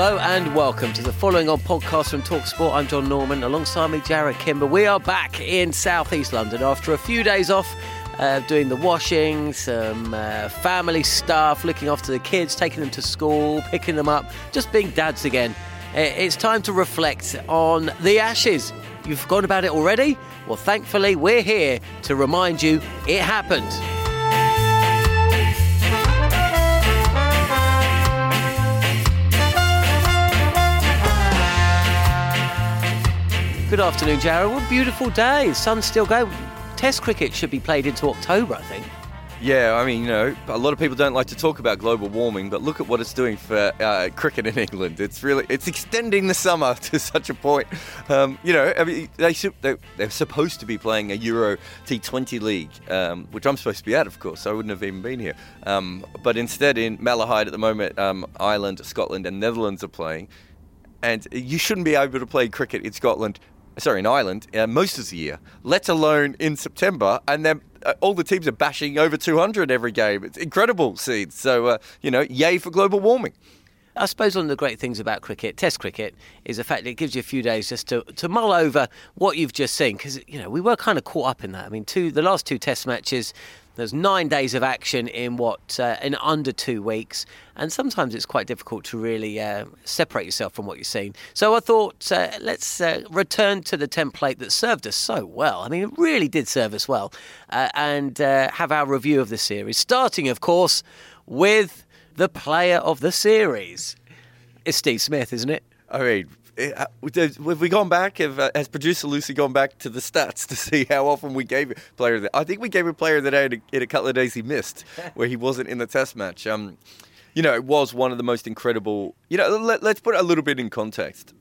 Hello and welcome to the following on podcast from Talksport. I'm John Norman. Alongside me, Jarrod Kimber. We are back in southeast London after a few days off. Uh, doing the washing, some uh, family stuff, looking after the kids, taking them to school, picking them up, just being dads again. It's time to reflect on the Ashes. You've forgotten about it already? Well, thankfully, we're here to remind you it happened. Good afternoon, Jarrod. What a beautiful day. Sun's still going. Test cricket should be played into October, I think. Yeah, I mean, you know, a lot of people don't like to talk about global warming, but look at what it's doing for uh, cricket in England. It's really, it's extending the summer to such a point. Um, you know, I mean, they should, they, they're supposed to be playing a Euro T20 league, um, which I'm supposed to be at, of course. I wouldn't have even been here. Um, but instead, in Malahide at the moment, um, Ireland, Scotland, and Netherlands are playing, and you shouldn't be able to play cricket in Scotland sorry, in Ireland, uh, most of the year, let alone in September. And then uh, all the teams are bashing over 200 every game. It's incredible seeds. So, uh, you know, yay for global warming. I suppose one of the great things about cricket, Test cricket, is the fact that it gives you a few days just to, to mull over what you've just seen. Because you know we were kind of caught up in that. I mean, two the last two Test matches, there's nine days of action in what uh, in under two weeks, and sometimes it's quite difficult to really uh, separate yourself from what you've seen. So I thought uh, let's uh, return to the template that served us so well. I mean, it really did serve us well, uh, and uh, have our review of the series, starting, of course, with the player of the series. It's Steve Smith, isn't it? I mean, have we gone back? Have, uh, has producer Lucy gone back to the stats to see how often we gave it player the I think we gave a player day in a, in a couple of days he missed, where he wasn't in the test match. Um, you know, it was one of the most incredible. You know, let, let's put it a little bit in context.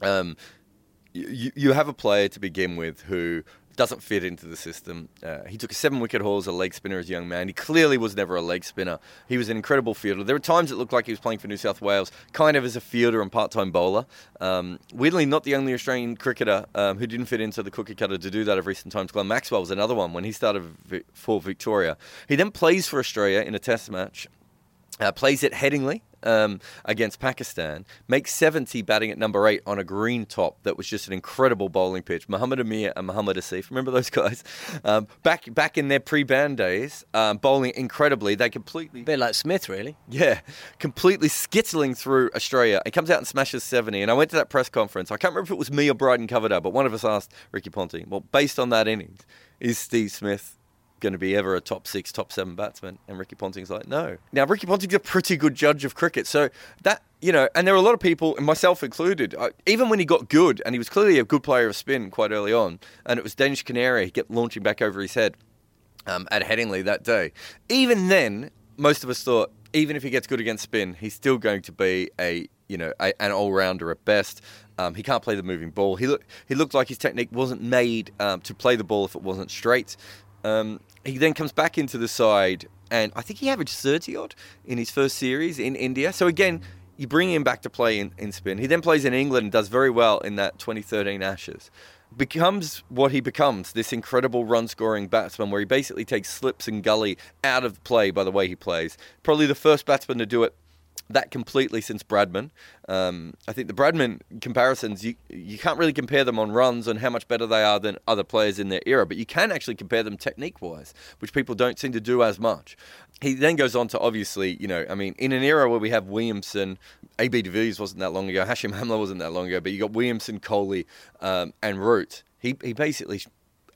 Um, you, you have a player to begin with who doesn't fit into the system. Uh, he took a seven wicket haul as a leg spinner as a young man. He clearly was never a leg spinner. He was an incredible fielder. There were times it looked like he was playing for New South Wales, kind of as a fielder and part time bowler. Um, weirdly, not the only Australian cricketer um, who didn't fit into the cookie cutter to do that of recent times. Glenn Maxwell was another one when he started for Victoria. He then plays for Australia in a test match. Uh, plays at Headingley um, against Pakistan, makes 70 batting at number eight on a green top that was just an incredible bowling pitch. Muhammad Amir and Muhammad Asif, remember those guys? Um, back back in their pre-ban days, um, bowling incredibly. They completely A bit like Smith, really. yeah, completely skittling through Australia. He comes out and smashes 70. And I went to that press conference. I can't remember if it was me or Brydon Coverdale, but one of us asked Ricky Ponting, well, based on that innings, is Steve Smith going to be ever a top six, top seven batsman? And Ricky Ponting's like, no. Now, Ricky Ponting's a pretty good judge of cricket. So that, you know, and there were a lot of people, and myself included, uh, even when he got good, and he was clearly a good player of spin quite early on, and it was Danish Kaneria, he kept launching back over his head um, at Headingley that day. Even then, most of us thought, even if he gets good against spin, he's still going to be a you know a, an all rounder at best. Um, he can't play the moving ball. He look, he looked like his technique wasn't made um, to play the ball if it wasn't straight. Um, he then comes back into the side, and I think he averaged 30 odd in his first series in India. So again, you bring him back to play in, in spin. He then plays in England and does very well in that 2013 Ashes. Becomes what he becomes this incredible run scoring batsman where he basically takes slips and gully out of play by the way he plays. Probably the first batsman to do it that completely since Bradman. Um, I think the Bradman comparisons you you can't really compare them on runs and how much better they are than other players in their era, but you can actually compare them technique wise, which people don't seem to do as much. He then goes on to obviously, you know, I mean, in an era where we have Williamson, AB de Villiers wasn't that long ago, Hashim Amla wasn't that long ago, but you got Williamson, Kohli, um, and Root. He he basically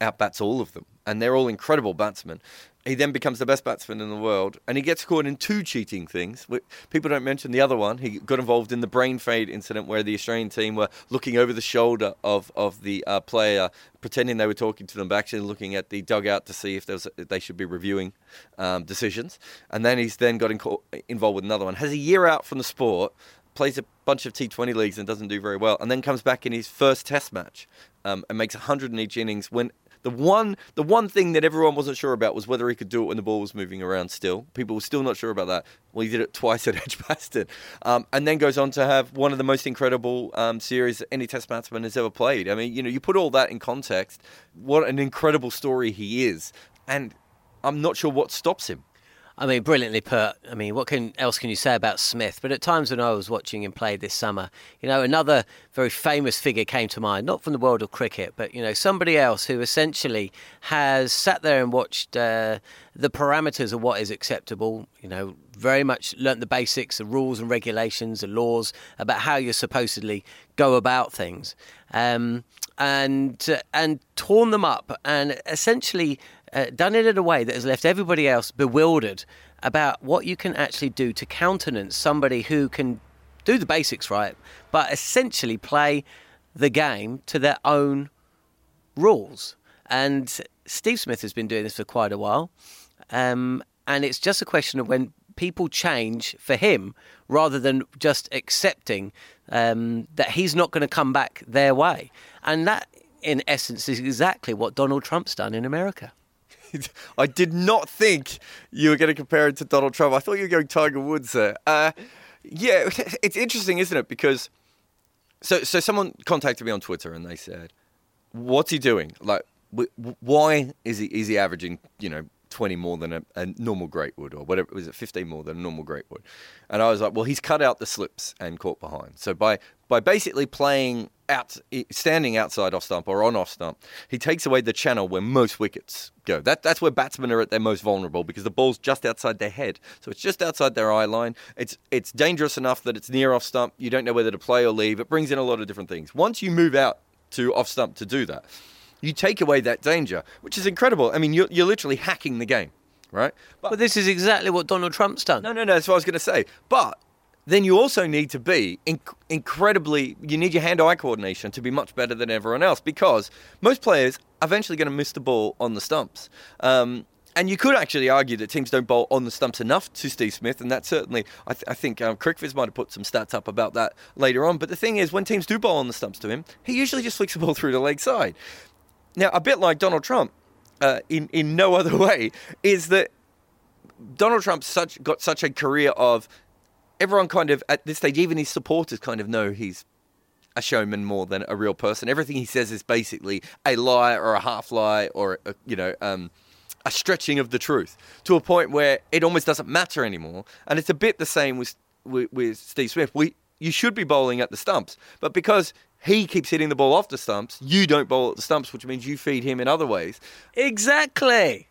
outbats all of them, and they're all incredible batsmen. He then becomes the best batsman in the world, and he gets caught in two cheating things. People don't mention the other one. He got involved in the brain fade incident where the Australian team were looking over the shoulder of of the uh, player, pretending they were talking to them, but actually looking at the dugout to see if was, they should be reviewing um, decisions. And then he's then got in, involved with another one. Has a year out from the sport, plays a bunch of T20 leagues and doesn't do very well, and then comes back in his first Test match um, and makes 100 in each innings when the one, the one thing that everyone wasn't sure about was whether he could do it when the ball was moving around. Still, people were still not sure about that. Well, he did it twice at Edgbaston, um, and then goes on to have one of the most incredible um, series any Test batsman has ever played. I mean, you know, you put all that in context. What an incredible story he is, and I'm not sure what stops him. I mean, brilliantly put. I mean, what can else can you say about Smith? But at times when I was watching him play this summer, you know, another very famous figure came to mind, not from the world of cricket, but you know, somebody else who essentially has sat there and watched uh, the parameters of what is acceptable. You know, very much learnt the basics, the rules and regulations, the laws about how you supposedly go about things, um, and uh, and torn them up and essentially uh, done it in a way that has left everybody else bewildered about what you can actually do to countenance somebody who can do the basics right, but essentially play the game to their own rules. And Steve Smith has been doing this for quite a while. Um, and it's just a question of when people change for him rather than just accepting um, that he's not going to come back their way. And that, in essence, is exactly what Donald Trump's done in America. I did not think you were going to compare it to Donald Trump. I thought you were going Tiger Woods there. Uh, yeah, it's interesting, isn't it? Because so so someone contacted me on Twitter and they said, "What's he doing? Like, why is he is he averaging you know 20 more than a, a, normal great wood or whatever was it 15 more than a normal great wood and i was like well he's cut out the slips and caught behind so by by basically playing out standing outside off stump or on off stump he takes away the channel where most wickets go that that's where batsmen are at their most vulnerable because the ball's just outside their head so it's just outside their eye line it's it's dangerous enough that it's near off stump you don't know whether to play or leave it brings in a lot of different things once you move out to off stump to do that you take away that danger, which is incredible. I mean, you're, you're literally hacking the game, right? But, but this is exactly what Donald Trump's done. No, no, no. That's what I was going to say. But then you also need to be inc- incredibly, you need your hand eye coordination to be much better than everyone else because most players are eventually going to miss the ball on the stumps. Um, and you could actually argue that teams don't bowl on the stumps enough to Steve Smith, and that certainly, I, th- I think um, might have put some stats up about that later on. But the thing is, when teams do bowl on the stumps to him, he usually just flicks the ball through the leg side. Now, a bit like Donald Trump, uh, in in no other way, is that Donald Trump such got such a career of everyone kind of at this stage, even his supporters kind of know he's a showman more than a real person. Everything he says is basically a lie or a half lie or a, you know. Um, a stretching of the truth to a point where it almost doesn't matter anymore, and it's a bit the same with with, with Steve Smith. We you should be bowling at the stumps, but because he keeps hitting the ball off the stumps. You don't bowl at the stumps, which means you feed him in other ways. Exactly.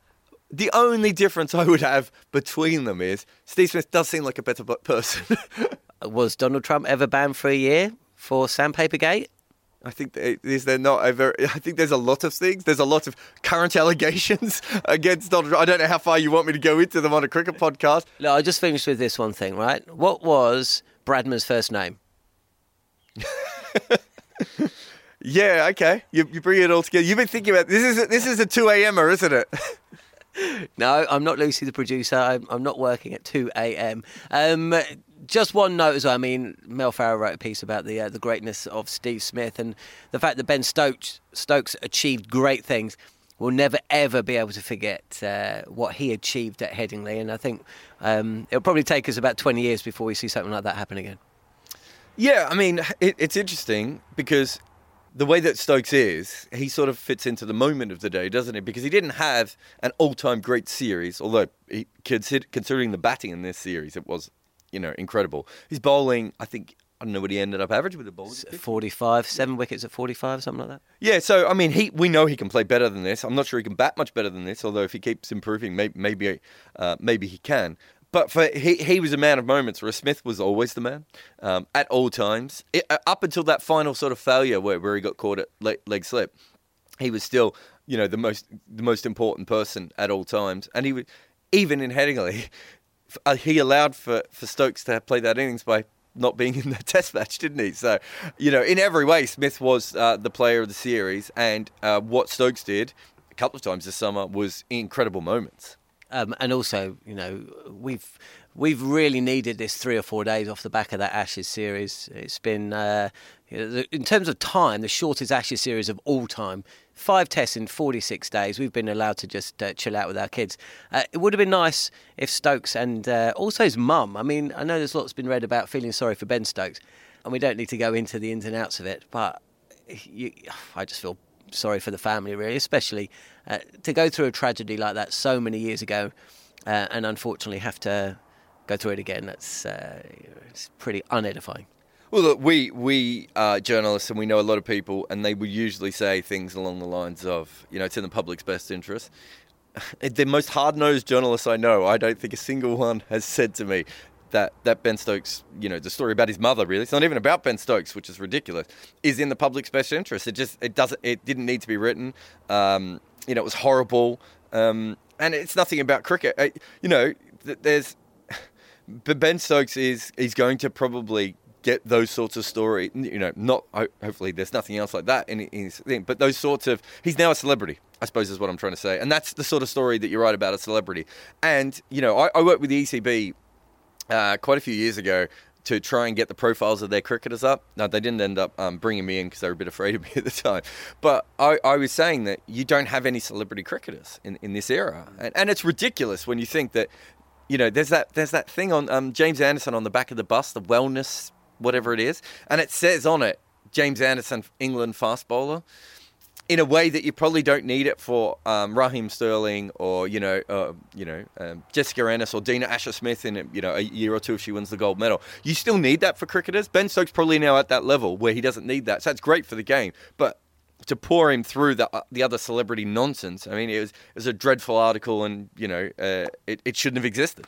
The only difference I would have between them is Steve Smith does seem like a better person. Was Donald Trump ever banned for a year for Sandpapergate? I think they, is there not a very, I think there's a lot of things. There's a lot of current allegations against Donald Trump. I don't know how far you want me to go into them on a cricket podcast. No, I just finished with this one thing, right? What was Bradman's first name? yeah, okay. You, you bring it all together. You've been thinking about this. Is this is a two a.m.er, isn't it? No, I'm not Lucy, the producer. I'm, I'm not working at two a.m. Um, just one note as well. I mean, Mel Farrell wrote a piece about the uh, the greatness of Steve Smith and the fact that Ben Stokes Stokes achieved great things. We'll never ever be able to forget uh, what he achieved at Headingley, and I think um, it'll probably take us about 20 years before we see something like that happen again. Yeah, I mean, it, it's interesting because the way that Stokes is, he sort of fits into the moment of the day, doesn't he? Because he didn't have an all-time great series, although he, considering the batting in this series, it was, you know, incredible. His bowling, I think, I don't know what he ended up averaging with the ball. 45, seven wickets at 45, something like that. Yeah, so I mean, he we know he can play better than this. I'm not sure he can bat much better than this, although if he keeps improving, maybe maybe, uh, maybe he can. But for he, he was a man of moments. Where Smith was always the man um, at all times, it, uh, up until that final sort of failure where, where he got caught at leg, leg slip. He was still, you know, the most the most important person at all times, and he was even in Headingley. Uh, he allowed for, for Stokes to play that innings by not being in the test match, didn't he? So, you know, in every way, Smith was uh, the player of the series, and uh, what Stokes did a couple of times this summer was incredible moments. Um, and also, you know, we've we've really needed this three or four days off the back of that Ashes series. It's been, uh, in terms of time, the shortest Ashes series of all time. Five tests in 46 days. We've been allowed to just uh, chill out with our kids. Uh, it would have been nice if Stokes and uh, also his mum. I mean, I know there's lots been read about feeling sorry for Ben Stokes, and we don't need to go into the ins and outs of it, but you, I just feel sorry for the family, really, especially uh, to go through a tragedy like that so many years ago, uh, and unfortunately have to go through it again. That's uh, it's pretty unedifying. Well, look, we we are journalists and we know a lot of people, and they will usually say things along the lines of, you know, it's in the public's best interest. The most hard-nosed journalists I know, I don't think a single one has said to me, that that Ben Stokes, you know, the story about his mother really, it's not even about Ben Stokes, which is ridiculous, is in the public's best interest. It just it doesn't it didn't need to be written. Um, you know, it was horrible, um, and it's nothing about cricket. Uh, you know, there's but Ben Stokes is is going to probably get those sorts of story. You know, not hopefully there's nothing else like that in, in his thing, but those sorts of he's now a celebrity. I suppose is what I'm trying to say, and that's the sort of story that you write about a celebrity. And you know, I, I work with the ECB uh, quite a few years ago to try and get the profiles of their cricketers up. Now, they didn't end up um, bringing me in because they were a bit afraid of me at the time. But I, I, was saying that you don't have any celebrity cricketers in, in this era. And, and it's ridiculous when you think that, you know, there's that, there's that thing on um, James Anderson on the back of the bus, the wellness, whatever it is. And it says on it, James Anderson, England fast bowler in a way that you probably don't need it for um, Raheem Sterling or you know uh, you know um, Jessica Ennis or Dina Asher Smith in you know a year or two if she wins the gold medal. You still need that for cricketers. Ben Stokes probably now at that level where he doesn't need that, so it's great for the game. But to pour him through the uh, the other celebrity nonsense, I mean, it was it was a dreadful article, and you know uh, it it shouldn't have existed.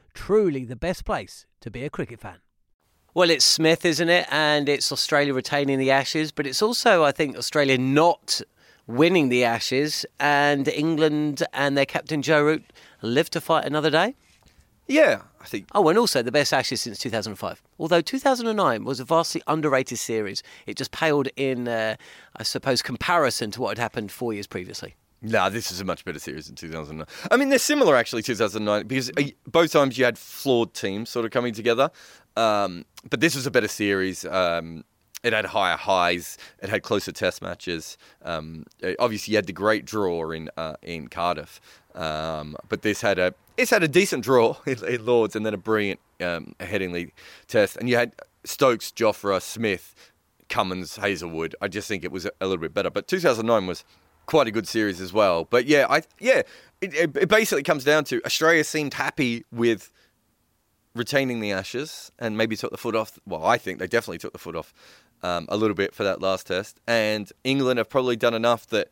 Truly the best place to be a cricket fan. Well, it's Smith, isn't it? And it's Australia retaining the Ashes, but it's also, I think, Australia not winning the Ashes and England and their captain Joe Root live to fight another day. Yeah, I think. Oh, and also the best Ashes since 2005. Although 2009 was a vastly underrated series, it just paled in, uh, I suppose, comparison to what had happened four years previously. Nah, this is a much better series than 2009. I mean, they're similar actually, 2009, because uh, both times you had flawed teams sort of coming together. Um, but this was a better series. Um, it had higher highs. It had closer test matches. Um, obviously, you had the great draw in uh, in Cardiff, um, but this had a it's had a decent draw in, in Lords and then a brilliant um, Headingley test. And you had Stokes, Jofra, Smith, Cummins, Hazlewood. I just think it was a little bit better. But 2009 was quite a good series as well. But yeah, I yeah, it, it basically comes down to Australia seemed happy with retaining the Ashes and maybe took the foot off. Well, I think they definitely took the foot off um, a little bit for that last test. And England have probably done enough that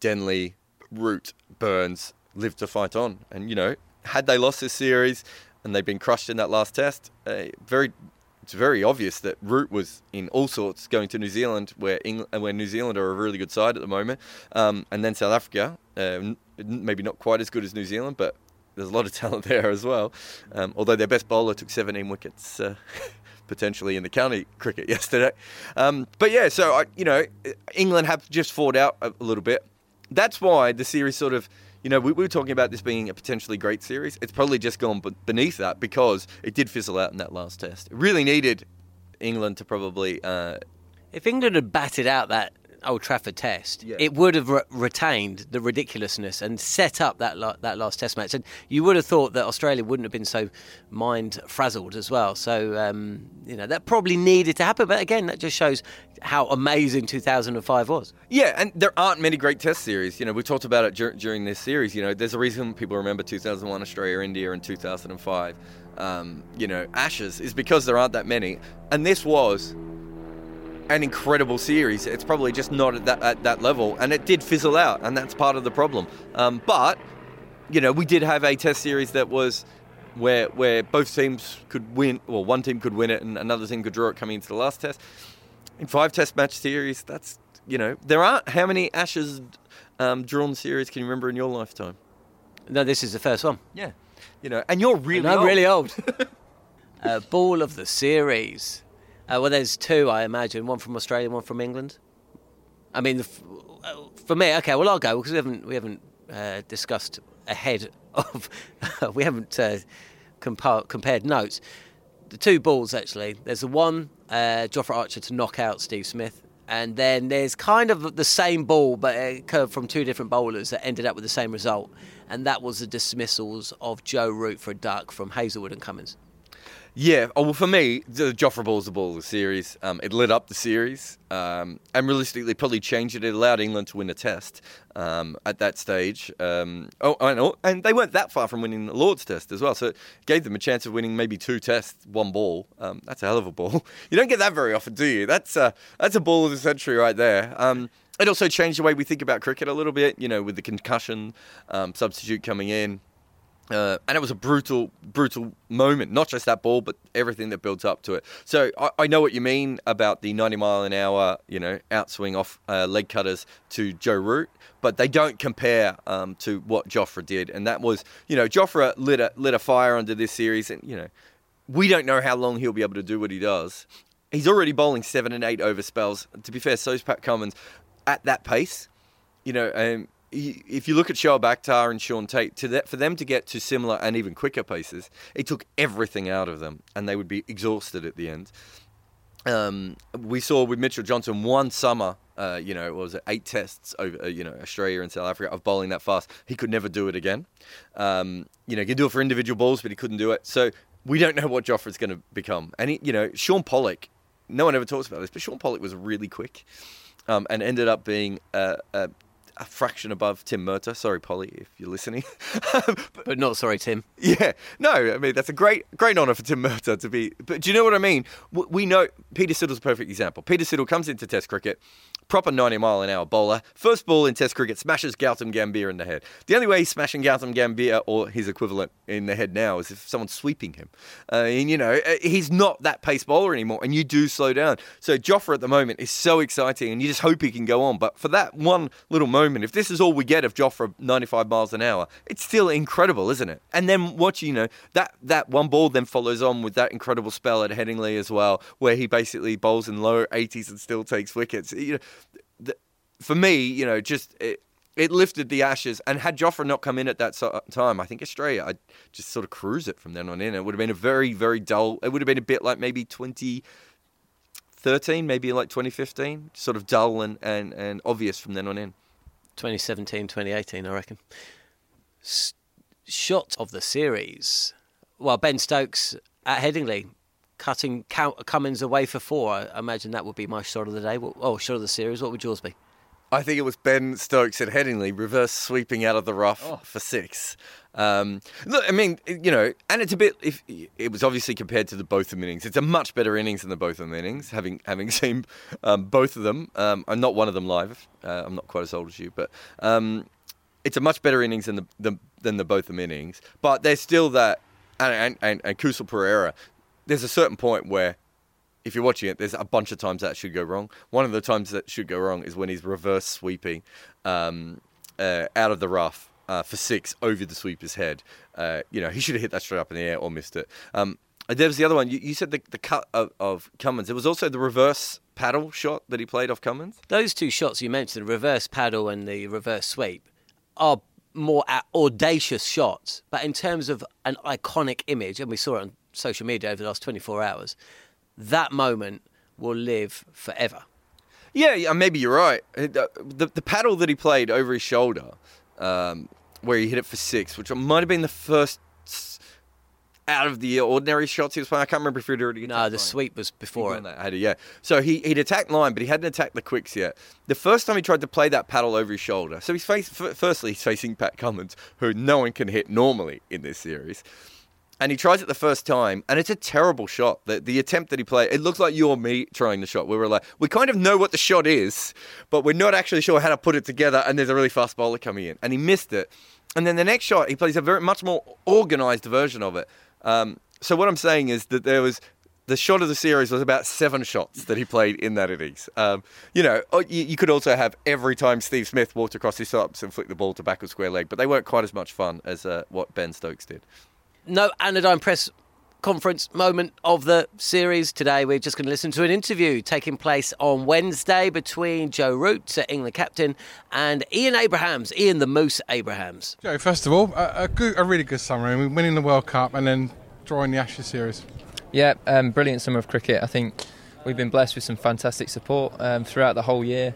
Denley, Root, Burns live to fight on. And you know, had they lost this series and they'd been crushed in that last test, uh, very it's very obvious that Root was in all sorts going to New Zealand, where England, where New Zealand are a really good side at the moment, um, and then South Africa, uh, maybe not quite as good as New Zealand, but there's a lot of talent there as well. Um, although their best bowler took 17 wickets. Uh, potentially in the county cricket yesterday, um, but yeah, so I, you know, England have just fought out a little bit. That's why the series sort of you know, we, we, were talking about this being a potentially great series. It's probably just gone beneath that because it did fizzle out in that last test. It really needed England to probably. Uh, if England had batted out that Old Trafford test, yeah. it would have re- retained the ridiculousness and set up that la- that last Test match. And you would have thought that Australia wouldn't have been so mind frazzled as well. So um, you know that probably needed to happen. But again, that just shows how amazing 2005 was. Yeah, and there aren't many great Test series. You know, we talked about it dur- during this series. You know, there's a reason people remember 2001 Australia India and 2005. Um, you know, Ashes is because there aren't that many, and this was an incredible series. It's probably just not at that, at that level, and it did fizzle out, and that's part of the problem. Um, but you know, we did have a test series that was where where both teams could win, well, one team could win it, and another team could draw it coming into the last test. In five test match series, that's you know, there aren't how many Ashes um, drawn series can you remember in your lifetime? No, this is the first one. Yeah, you know, and you're really and I'm old. really old. uh, ball of the series. Uh, well, there's two, I imagine. One from Australia, one from England. I mean, for me, okay. Well, I'll go because we haven't we haven't uh, discussed ahead of we haven't uh, compa- compared notes. The two balls actually. There's the one uh, Jofra Archer to knock out Steve Smith, and then there's kind of the same ball, but it curved from two different bowlers that ended up with the same result, and that was the dismissals of Joe Root for a duck from Hazlewood and Cummins. Yeah, oh, well, for me, the Jofra Ball's the ball of the series. Um, it lit up the series, um, and realistically, probably changed it. It allowed England to win a test um, at that stage. Um, oh, and, and they weren't that far from winning the Lord's Test as well, so it gave them a chance of winning maybe two tests, one ball. Um, that's a hell of a ball. You don't get that very often, do you? That's a, that's a ball of the century right there. Um, it also changed the way we think about cricket a little bit, you know, with the concussion substitute coming in. Uh, and it was a brutal, brutal moment. Not just that ball, but everything that built up to it. So I, I know what you mean about the 90 mile an hour, you know, outswing off uh, leg cutters to Joe Root, but they don't compare um, to what Jofra did. And that was, you know, Jofra lit a lit a fire under this series, and you know, we don't know how long he'll be able to do what he does. He's already bowling seven and eight over spells. To be fair, so's Pat Cummins at that pace. You know, um, if you look at Shoaib Akhtar and Shaun Tate, that, for them to get to similar and even quicker paces, it took everything out of them, and they would be exhausted at the end. Um, we saw with Mitchell Johnson one summer, uh, you know, it was it eight tests over, uh, you know, Australia and South Africa of bowling that fast. He could never do it again. Um, you know, he can do it for individual balls, but he couldn't do it. So we don't know what Jofra's going to become. And he, you know, Shaun Pollock, no one ever talks about this, but Shaun Pollock was really quick, um, and ended up being a, a a fraction above Tim Murtagh. Sorry, Polly, if you're listening. but, but, not sorry, Tim. Yeah, no, I mean that's a great, great honour for Tim Murtagh to be. But do you know what I mean? We know Peter Siddle's a perfect example. Peter Siddle comes into Test cricket proper 90 mile an hour bowler. First ball in Test cricket smashes Gautam Gambhir in the head. The only way he's smashing Gautam Gambhir or his equivalent in the head now is if someone's sweeping him. Uh, and, you know, uh, he's not that pace bowler anymore, and you do slow down. So Jofra at the moment is so exciting, and you just hope he can go on. But for that one little moment, if this is all we get of Jofra 95 miles an hour, it's still incredible, isn't it? And then what you know, that, that one ball then follows on with that incredible spell at Headingley as well, where he basically bowls in low 80s and still takes wickets. You know, for me, you know, just it, it lifted the ashes. And had Jofra not come in at that time, I think Australia, I'd just sort of cruise it from then on in. It would have been a very, very dull. It would have been a bit like maybe 2013, maybe like 2015, sort of dull and, and, and obvious from then on in. 2017, 2018, I reckon. S- shot of the series. Well, Ben Stokes at Headingley cutting Cummins away for four. I imagine that would be my shot of the day. Oh, shot of the series. What would yours be? I think it was Ben Stokes at Headingley, reverse sweeping out of the rough oh. for six. Um, look, I mean, you know, and it's a bit. If it was obviously compared to the Botham innings, it's a much better innings than the Botham innings. Having having seen um, both of them, um, I'm not one of them live. Uh, I'm not quite as old as you, but um, it's a much better innings than the, the than the Botham innings. But there's still that, and and, and, and Kusal Perera. There's a certain point where if you're watching it, there's a bunch of times that should go wrong. One of the times that should go wrong is when he's reverse sweeping um, uh, out of the rough uh, for six over the sweeper's head. Uh, you know, he should have hit that straight up in the air or missed it. Um, there was the other one. You, you said the, the cut of, of Cummins. It was also the reverse paddle shot that he played off Cummins. Those two shots you mentioned, the reverse paddle and the reverse sweep, are more audacious shots. But in terms of an iconic image, and we saw it on social media over the last 24 hours, that moment will live forever. Yeah, maybe you're right. Uh, the, the paddle that he played over his shoulder, um, where he hit it for six, which might have been the first out of the ordinary shots he was playing. I can't remember if he'd already. No, the line. sweep was before it. That, yeah. So he, he'd attacked line, but he hadn't attacked the quicks yet. The first time he tried to play that paddle over his shoulder, so he's face, firstly he's facing Pat Cummins, who no one can hit normally in this series and he tries it the first time, and it's a terrible shot. The, the attempt that he played, it looks like you or me trying the shot. We were like, we kind of know what the shot is, but we're not actually sure how to put it together. And there's a really fast bowler coming in, and he missed it. And then the next shot, he plays a very much more organized version of it. Um, so what I'm saying is that there was the shot of the series was about seven shots that he played in that innings. Um, you know, oh, you, you, could also have every time Steve Smith walked across his ups and flicked the ball to backward square leg, but they weren't quite as much fun as uh, what Ben Stokes did no anodyne press conference moment of the series today. We're just going to listen to an interview taking place on Wednesday between Joe Root, England captain, and Ian Abrahams, Ian the Moose Abrahams. Joe, first of all, a, a, good, a really good summer. I mean, winning the World Cup and then drawing the Ashes series. Yeah, um, brilliant summer of cricket. I think we've been blessed with some fantastic support um, throughout the whole year,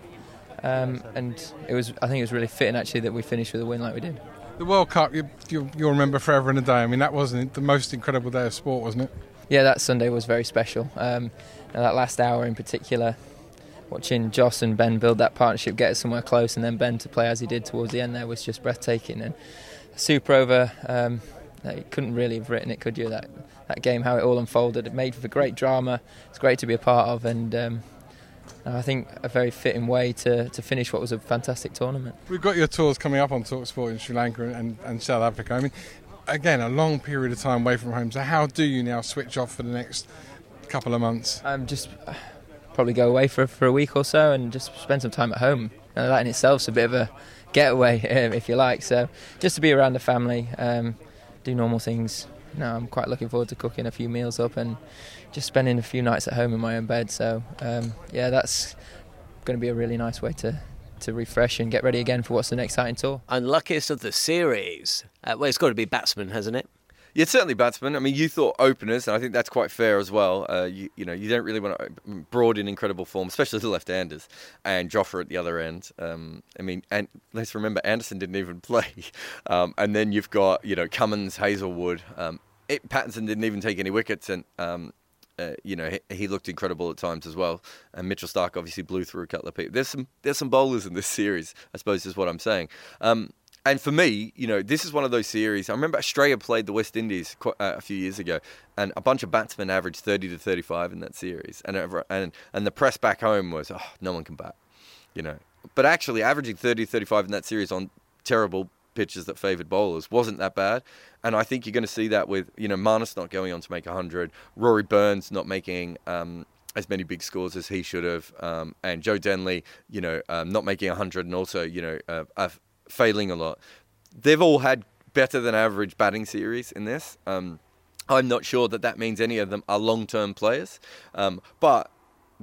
um, and it was. I think it was really fitting actually that we finished with a win like we did. The World Cup, you, you, will remember forever and a day. I mean, that wasn't the most incredible day of sport, wasn't it? Yeah, that Sunday was very special. Um, that last hour in particular, watching Joss and Ben build that partnership, get us somewhere close, and then Ben to play as he did towards the end there was just breathtaking. And super over, um, you couldn't really have written it, could you? That that game, how it all unfolded, it made for great drama. It's great to be a part of, and um, I think a very fitting way to, to finish what was a fantastic tournament. We've got your tours coming up on Talksport in Sri Lanka and, and South Africa. I mean, again, a long period of time away from home. So how do you now switch off for the next couple of months? Um, just uh, probably go away for for a week or so and just spend some time at home. And that in itself is a bit of a getaway, um, if you like. So just to be around the family, um, do normal things. No, I'm quite looking forward to cooking a few meals up and just spending a few nights at home in my own bed. So um, yeah, that's going to be a really nice way to to refresh and get ready again for what's the next exciting tour. Unluckiest of the series. Uh, well, it's got to be batsman, hasn't it? Yeah, certainly batsmen. I mean, you thought openers, and I think that's quite fair as well. Uh, you, you know, you don't really want to Broad in incredible form, especially the left-handers, and Jofra at the other end. Um, I mean, and let's remember Anderson didn't even play, um, and then you've got you know Cummins, Hazlewood. Um, it, Pattinson didn't even take any wickets, and um, uh, you know he, he, looked incredible at times as well. And Mitchell Starc obviously blew through a couple of people. There's some there's some bowlers in this series, I suppose is what I'm saying. Um, and for me, you know, this is one of those series. I remember Australia played the West Indies quite, uh, a few years ago, and a bunch of batsmen averaged 30 to 35 in that series, and and and the press back home was, oh, no one can bat, you know. But actually, averaging 30 to 35 in that series on terrible pitches that favoured bowlers wasn't that bad, and I think you're going to see that with you know Marnus not going on to make 100, Rory Burns not making. Um, as many big scores as he should have, um, and Joe Denley, you know, um, not making 100, and also, you know, uh, failing a lot. They've all had better than average batting series in this. Um, I'm not sure that that means any of them are long term players, um, but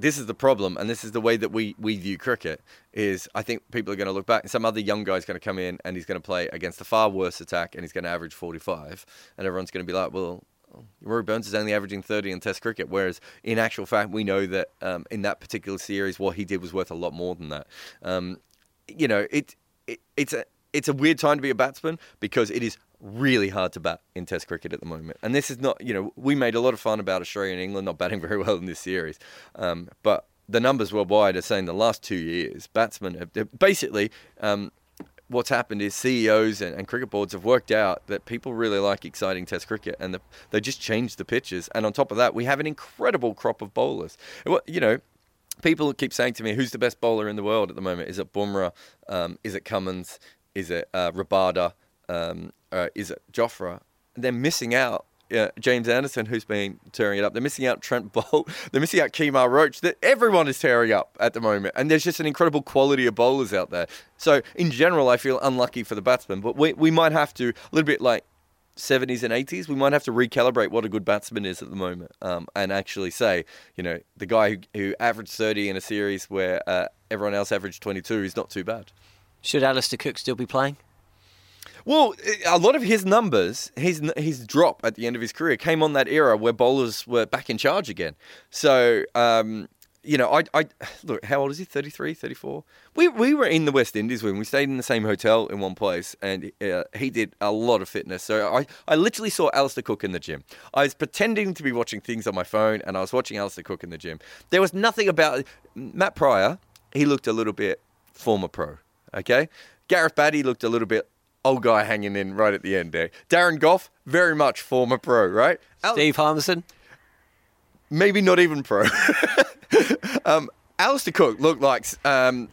this is the problem, and this is the way that we, we view cricket. Is I think people are going to look back, and some other young guy's going to come in, and he's going to play against a far worse attack, and he's going to average 45, and everyone's going to be like, well, Rory Burns is only averaging 30 in Test cricket, whereas in actual fact, we know that um, in that particular series, what he did was worth a lot more than that. Um, you know, it it, it's a it's a weird time to be a batsman because it is really hard to bat in Test cricket at the moment. And this is not, you know, we made a lot of fun about Australia and England not batting very well in this series, um, but the numbers worldwide are saying the last two years, batsmen have basically. Um, what's happened is CEOs and, and, cricket boards have worked out that people really like exciting Test cricket, and the, they just changed the pitches. And on top of that, we have an incredible crop of bowlers. You know, people keep saying to me, "Who's the best bowler in the world at the moment? Is it Bumrah? Um, is it Cummins? Is it uh, Rabada? Um, uh, is it Jofra?" They're missing out. Uh, James Anderson, who's been tearing it up. They're missing out Trent Boult. They're missing out Kemar Roach. That everyone is tearing up at the moment, and there's just an incredible quality of bowlers out there. So in general, I feel unlucky for the batsmen, but we we might have to a little bit like 70s and 80s, we might have to recalibrate what a good batsman is at the moment um, and actually say, you know, the guy who, who averaged 30 in a series where uh, everyone else averaged 22 is not too bad. Should Alastair Cook still be playing? Well, a lot of his numbers, his his drop at the end of his career came on that era where bowlers were back in charge again. So um, you know, I, I look, how old is he? 33, 34? We, we were in the West Indies when we stayed in the same hotel in one place, and uh, he did a lot of fitness. So I, I literally saw Alastair Cook in the gym. I was pretending to be watching things on my phone, and I was watching Alastair Cook in the gym. There was nothing about Matt Prior, he looked a little bit former pro, okay? Gareth Batty looked a little bit old guy hanging in right at the end there. Darren Gough, very much former pro, right? Steve Harmison? Maybe not even pro. um, Alastair Cook looked like, um,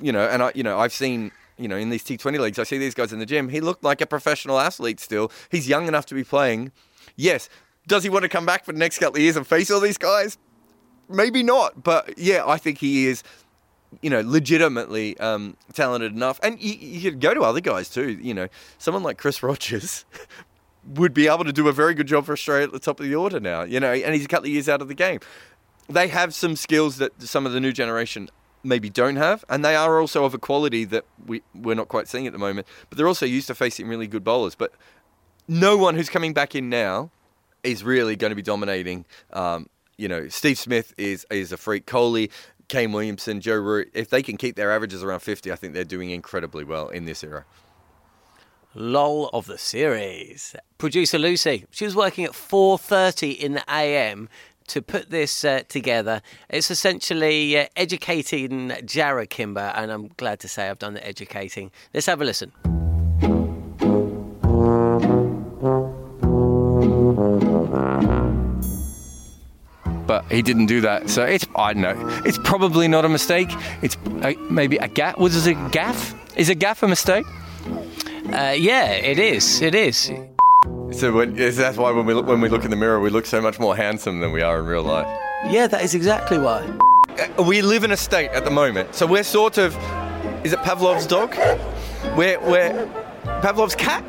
you know, and I, you know, I've seen, you know, in these T20 leagues, I see these guys in the gym. He looked like a professional athlete still. He's young enough to be playing. Yes. Does he want to come back for the next couple of years and face all these guys? Maybe not. But yeah, I think he is you know, legitimately um, talented enough. And you, you, could go to other guys too. You know, someone like Chris Rogers would be able to do a very good job for Australia at the top of the order now. You know, and he's a couple of years out of the game they have some skills that some of the new generation maybe don't have, and they are also of a quality that we we're not quite seeing at the moment. But they're also used to facing really good bowlers. But no one who's coming back in now is really going to be dominating. Um, you know, Steve Smith is is a freak. Kohli, Kane Williamson, Joe Root. If they can keep their averages around fifty, I think they're doing incredibly well in this era. Lol of the series. Producer Lucy, she was working at 4:30 in the AM to put this uh, together. It's essentially uh, educating Jarrod Kimber, and I'm glad to say I've done the educating. Let's have a listen. But he didn't do that, so it's I don't know. It's probably not a mistake. It's a, maybe a gaffe. Was it a gaffe? Is a gaffe a mistake? Uh, yeah, it is. It is. So when, that's why when we look when we look in the mirror, we look so much more handsome than we are in real life. Yeah, that is exactly why. Uh, we live in a state at the moment, so we're sort of. Is it Pavlov's dog? We're we're Pavlov's cat.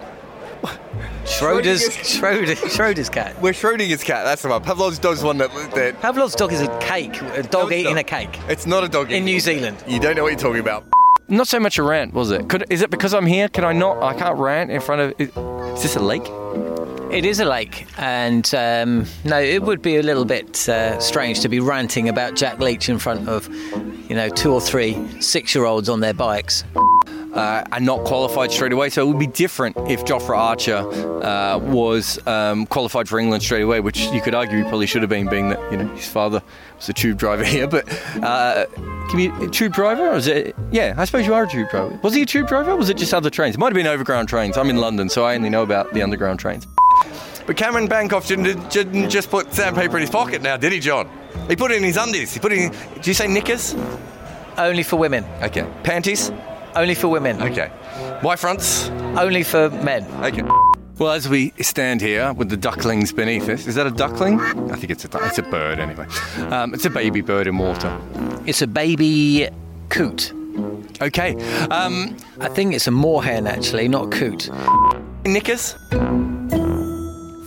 Schroders, Schroeder, Schroeder's cat. We're Schrodinger's cat. That's the one. Pavlov's dog's one that. that Pavlov's dog is a cake, a dog no, eating not. a cake. It's not a dog in New Zealand. You don't know what you're talking about. Not so much a rant, was it? Could, is it because I'm here? Can I not? I can't rant in front of. Is, is this a lake? It is a lake, and um, no, it would be a little bit uh, strange to be ranting about Jack Leach in front of, you know, two or three six-year-olds on their bikes. Uh, and not qualified straight away. So it would be different if Jofra Archer uh, was um, qualified for England straight away, which you could argue he probably should have been, being that you know his father was a tube driver here. But uh, can you, a tube driver? Or is it? Yeah, I suppose you are a tube driver. Was he a tube driver? or Was it just other trains? It might have been overground trains. I'm in London, so I only know about the underground trains. But Cameron Bancroft didn't, didn't just put sandpaper in his pocket now, did he, John? He put it in his undies. He put it in. Do you say knickers? Only for women. Okay. Panties? Only for women. Okay. Y-fronts? Only for men. Okay. Well, as we stand here with the ducklings beneath us, is that a duckling? I think it's a it's a bird anyway. Um, it's a baby bird in water. It's a baby coot. Okay. Um, I think it's a moorhen actually, not a coot. knickers.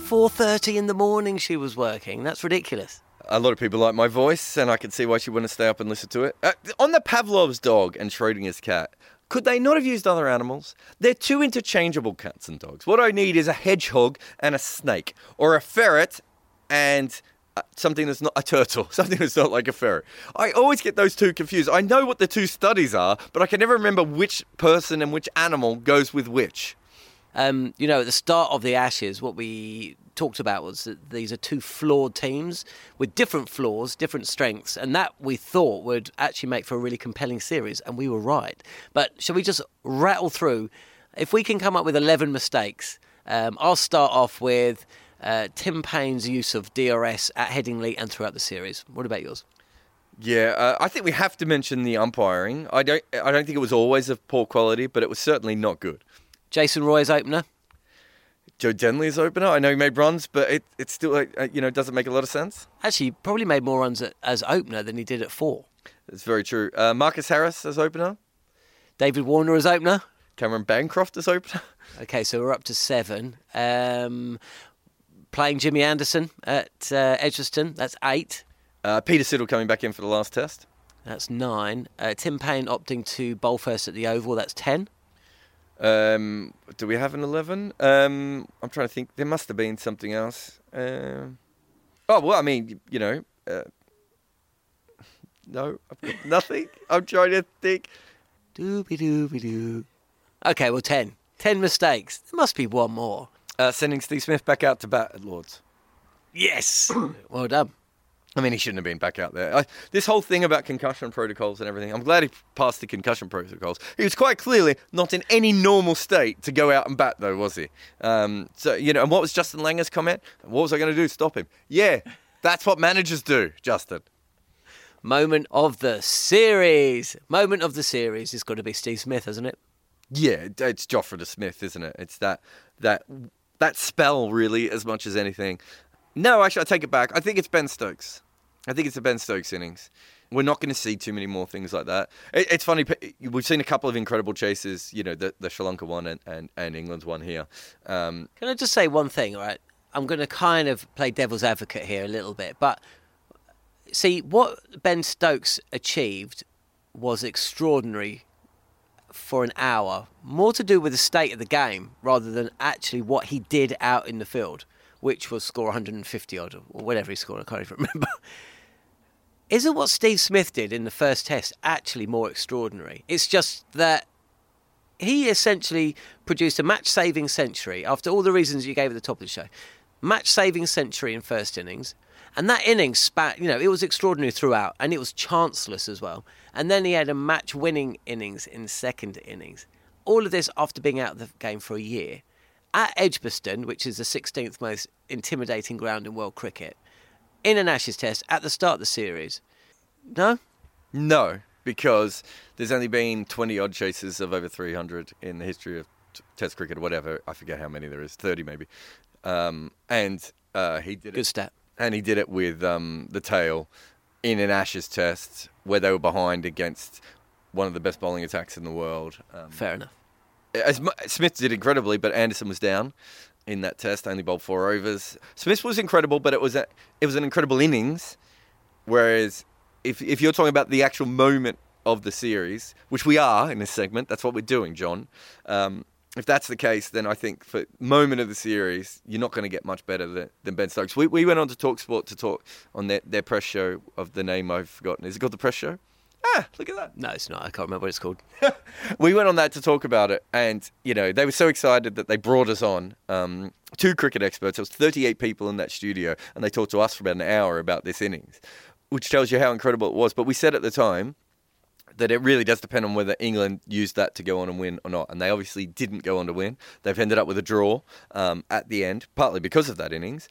4:30 in the morning she was working. That's ridiculous. A lot of people like my voice, and I can see why she wouldn't stay up and listen to it. Uh, on the Pavlov's dog and Schrodinger's cat, could they not have used other animals? They're two interchangeable cats and dogs. What I need is a hedgehog and a snake, or a ferret and uh, something that's not a turtle, something that's not like a ferret. I always get those two confused. I know what the two studies are, but I can never remember which person and which animal goes with which. Um, you know, at the start of the Ashes, what we talked about was that these are two flawed teams with different flaws, different strengths, and that we thought would actually make for a really compelling series, and we were right. But shall we just rattle through? If we can come up with 11 mistakes, um, I'll start off with uh, Tim Paine's use of DRS at Headingley and throughout the series. What about yours? Yeah, uh, I think we have to mention the umpiring. I don't, I don't think it was always of poor quality, but it was certainly not good. Jason Roy's opener. Joe Denly's opener. I know he made runs, but it, it still, uh, you know, doesn't make a lot of sense. Actually, he probably made more runs at, as opener than he did at four. It's very true. Uh, Marcus Harris as opener. David Warner as opener. Cameron Bancroft as opener. Okay, so we're up to seven. Um, playing Jimmy Anderson at uh, Edgbaston, that's eight. Uh, Peter Siddle coming back in for the last test. That's nine. Uh, Tim Paine opting to bowl first at the Oval, that's ten. Um, do we have an 11? Um, I'm trying to think. There must have been something else. Um, oh, well, I mean, you know. Uh, no, I've got nothing. I'm trying to think. Doobie doobie doo. Okay, well, ten. Ten mistakes. There must be one more. Uh, sending Steve Smith back out to bat at Lords. Yes. well done. I mean, he shouldn't have been back out there. I, this whole thing about concussion protocols and everything, I'm glad he passed the concussion protocols. He was quite clearly not in any normal state to go out and bat, though, was he? Um, so, you know, and what was Justin Langer's comment? What was I going to do? Stop him? Yeah, that's what managers do, Justin. Moment of the series. Moment of the series has got to be Steve Smith, hasn't it? Yeah, it's Jofra Smith, isn't it? It's that that that spell, really, as much as anything. No, actually, I take it back. I think it's Ben Stokes. I think it's a Ben Stokes innings. We're not going to see too many more things like that. It, it's funny. We've seen a couple of incredible chases. You know, the, the Sri Lanka one and, and, and England's one here. Um, Can I just say one thing, all right? I'm going to kind of play devil's advocate here a little bit, but see, what Ben Stokes achieved was extraordinary for an hour, more to do with the state of the game rather than actually what he did out in the field, which was score 150 odd or whatever he scored. I can't even remember. Isn't what Steve Smith did in the first test actually more extraordinary? It's just that he essentially produced a match saving century after all the reasons you gave at the top of the show. Match saving century in first innings. And that innings spat, you know, it was extraordinary throughout and it was chanceless as well. And then he had a match winning innings in second innings. All of this after being out of the game for a year. At Edgbaston, which is the 16th most intimidating ground in world cricket, in an Ashes test at the start of the series. No? No, because there's only been 20 odd chases of over 300 in the history of t- Test cricket or whatever. I forget how many there is, 30 maybe. Um, and uh, he did it Good it. stat. And he did it with um, the tail in an Ashes test where they were behind against one of the best bowling attacks in the world. Um, Fair enough. as Smith did incredibly, but Anderson was down in that test. Only bowled four overs. Smith was incredible, but it was a, it was an incredible innings. Whereas if if you're talking about the actual moment of the series, which we are in this segment. That's what we're doing, John. Um, if that's the case, then I think for moment of the series, you're not going to get much better than, than Ben Stokes. We, we went on to Talksport to talk on their, their press show of the name I've forgotten. Is it called the press show? Ah, look at that. No, it's not. I can't remember what it's called. we went on that to talk about it, and you know they were so excited that they brought us on um, two cricket experts. There was 38 people in that studio, and they talked to us for about an hour about this innings, which tells you how incredible it was. But we said at the time that it really does depend on whether England used that to go on and win or not, and they obviously didn't go on to win. They've ended up with a draw um, at the end, partly because of that innings.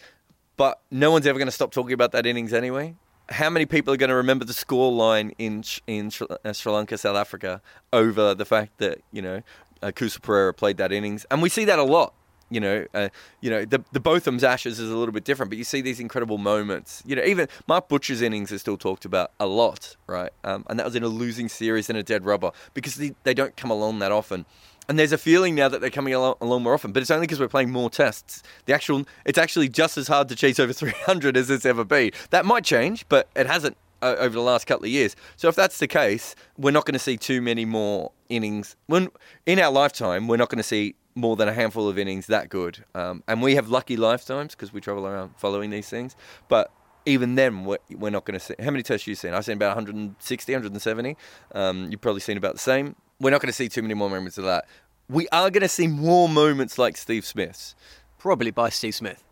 But no one's ever going to stop talking about that innings anyway how many people are going to remember the score line in in Sri, uh, Sri Lanka, South Africa, over the fact that you know uh, Kusal Perera played that innings, and we see that a lot. You know, uh, you know the the Botham's Ashes is a little bit different, but you see these incredible moments. You know, even Mark Butcher's innings is still talked about a lot, right? Um, and that was in a losing series in a dead rubber because they, they don't come along that often. And there's a feeling now that they're coming along, more often, but it's only because we're playing more tests. The actual, it's actually just as hard to chase over 300 as it's ever been. That might change, but it hasn't uh, over the last couple of years. So if that's the case, we're not going to see too many more innings. When in our lifetime, we're not going to see more than a handful of innings that good. Um, and we have lucky lifetimes because we travel around following these things. But even then, we're, not going to see. How many tests you seen? I've seen about 160, 170. Um, you've probably seen about the same we're not going to see too many more moments of that. We are going to see more moments like Steve Smith's. Probably by Steve Smith.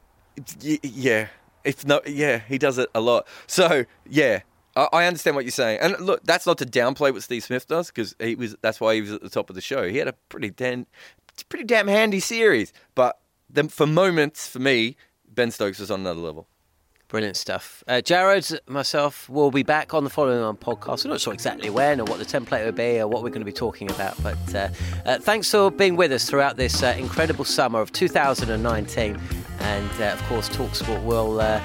Yeah. If not, yeah, he does it a lot. So, yeah, I understand what you're saying, and look, that's not to downplay what Steve Smith does because he was. That's why he was at the top of the show. He had a pretty damn, pretty damn handy series. But for moments, for me, Ben Stokes was on another level. Brilliant stuff. Uh, Jarrod, and myself, will be back on the following on podcast. We're not sure exactly when or what the template will be or what we're going to be talking about, but uh, uh, thanks for being with us throughout this uh, incredible summer of 2019. And uh, of course, Talksport will uh,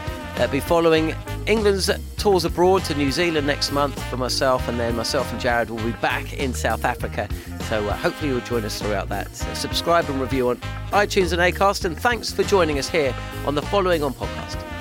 be following England's tours abroad to New Zealand next month for myself, and then myself and Jarrod will be back in South Africa. So hopefully you'll join us throughout that. So subscribe and review on iTunes and Acast, and thanks for joining us here on the following on podcast.